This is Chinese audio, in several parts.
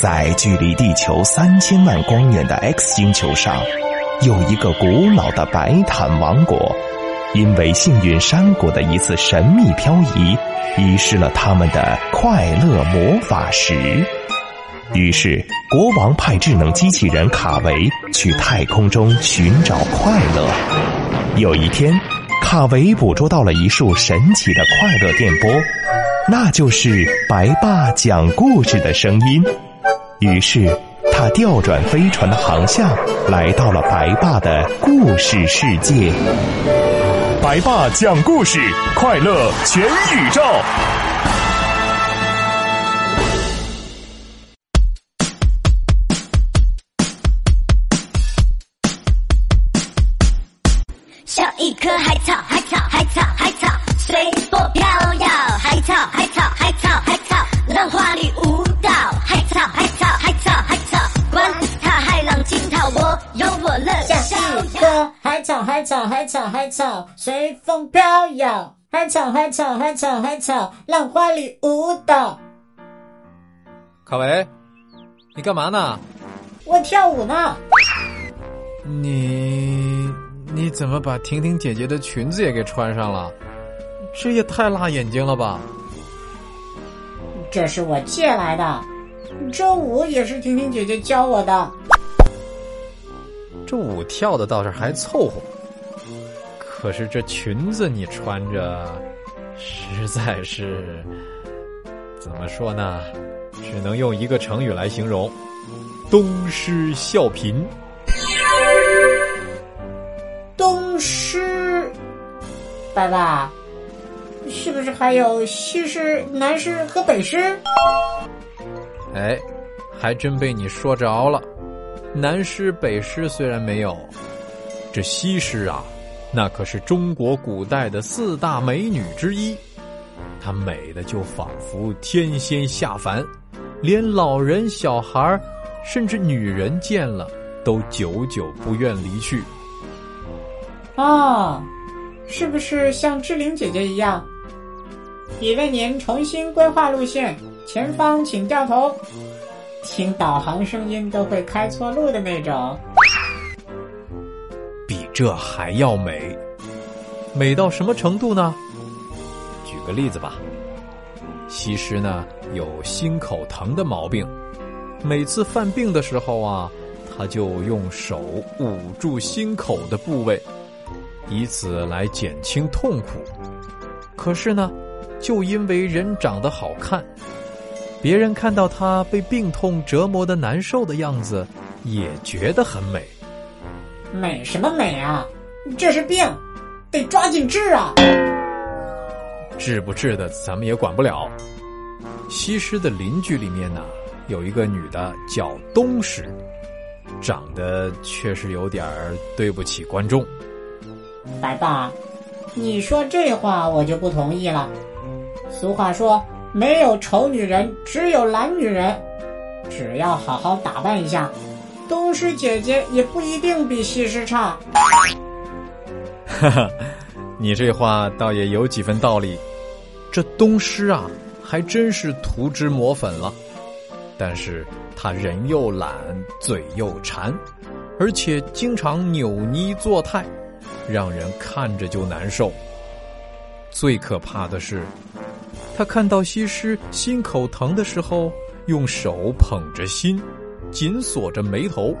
在距离地球三千万光年的 X 星球上，有一个古老的白毯王国，因为幸运山谷的一次神秘漂移，遗失了他们的快乐魔法石。于是，国王派智能机器人卡维去太空中寻找快乐。有一天，卡维捕捉到了一束神奇的快乐电波，那就是白爸讲故事的声音。于是，他调转飞船的航向，来到了白爸的故事世界。白爸讲故事，快乐全宇宙。像一棵海草，海草，海草，海草，随波飘草，海草，海草，海草，随风飘摇。海草，海草，海草，海草，浪花里舞蹈。卡维，你干嘛呢？我跳舞呢，你你怎么把婷婷姐姐的裙子也给穿上了？这也太辣眼睛了吧！这是我借来的。这舞也是婷婷姐姐教我的。这舞跳的倒是还凑合，可是这裙子你穿着，实在是怎么说呢？只能用一个成语来形容：东施效颦。东施，爸爸，是不是还有西施、南施和北施？哎，还真被你说着了。南施北施虽然没有，这西施啊，那可是中国古代的四大美女之一。她美的就仿佛天仙下凡，连老人、小孩甚至女人见了都久久不愿离去。哦，是不是像志玲姐姐一样？已为您重新规划路线，前方请掉头。听导航声音都会开错路的那种。比这还要美，美到什么程度呢？举个例子吧，西施呢有心口疼的毛病，每次犯病的时候啊，她就用手捂住心口的部位，以此来减轻痛苦。可是呢，就因为人长得好看，别人看到她被病痛折磨的难受的样子，也觉得很美。美什么美啊？这是病，得抓紧治啊！治不治的咱们也管不了。西施的邻居里面呢，有一个女的叫东施，长得确实有点儿对不起观众。白爸，你说这话我就不同意了。俗话说，没有丑女人，只有懒女人。只要好好打扮一下，东施姐姐也不一定比西施差。哈哈，你这话倒也有几分道理。这东施啊，还真是涂脂抹粉了。但是她人又懒，嘴又馋，而且经常扭捏作态，让人看着就难受。最可怕的是，他看到西施心口疼的时候，用手捧着心，紧锁着眉头，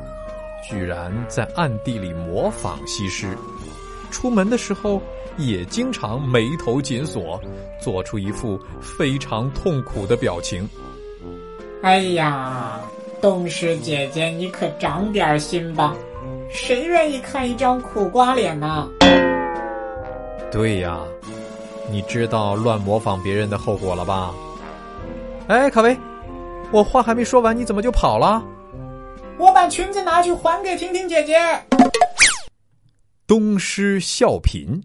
居然在暗地里模仿西施。出门的时候也经常眉头紧锁，做出一副非常痛苦的表情。哎呀，东施姐姐，你可长点心吧！谁愿意看一张苦瓜脸呢？对呀，你知道乱模仿别人的后果了吧？哎，卡维，我话还没说完，你怎么就跑了？我把裙子拿去还给婷婷姐姐。东施效颦，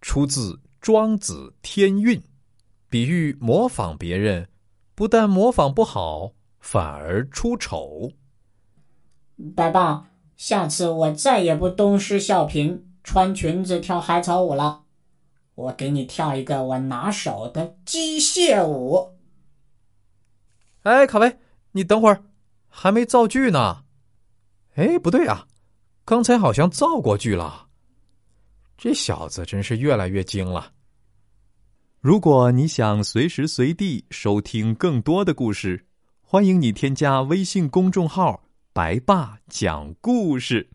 出自《庄子·天运》，比喻模仿别人，不但模仿不好，反而出丑。白爸，下次我再也不东施效颦，穿裙子跳海草舞了。我给你跳一个我拿手的机械舞。哎，卡维，你等会儿，还没造句呢。哎，不对啊，刚才好像造过句了。这小子真是越来越精了。如果你想随时随地收听更多的故事，欢迎你添加微信公众号“白爸讲故事”。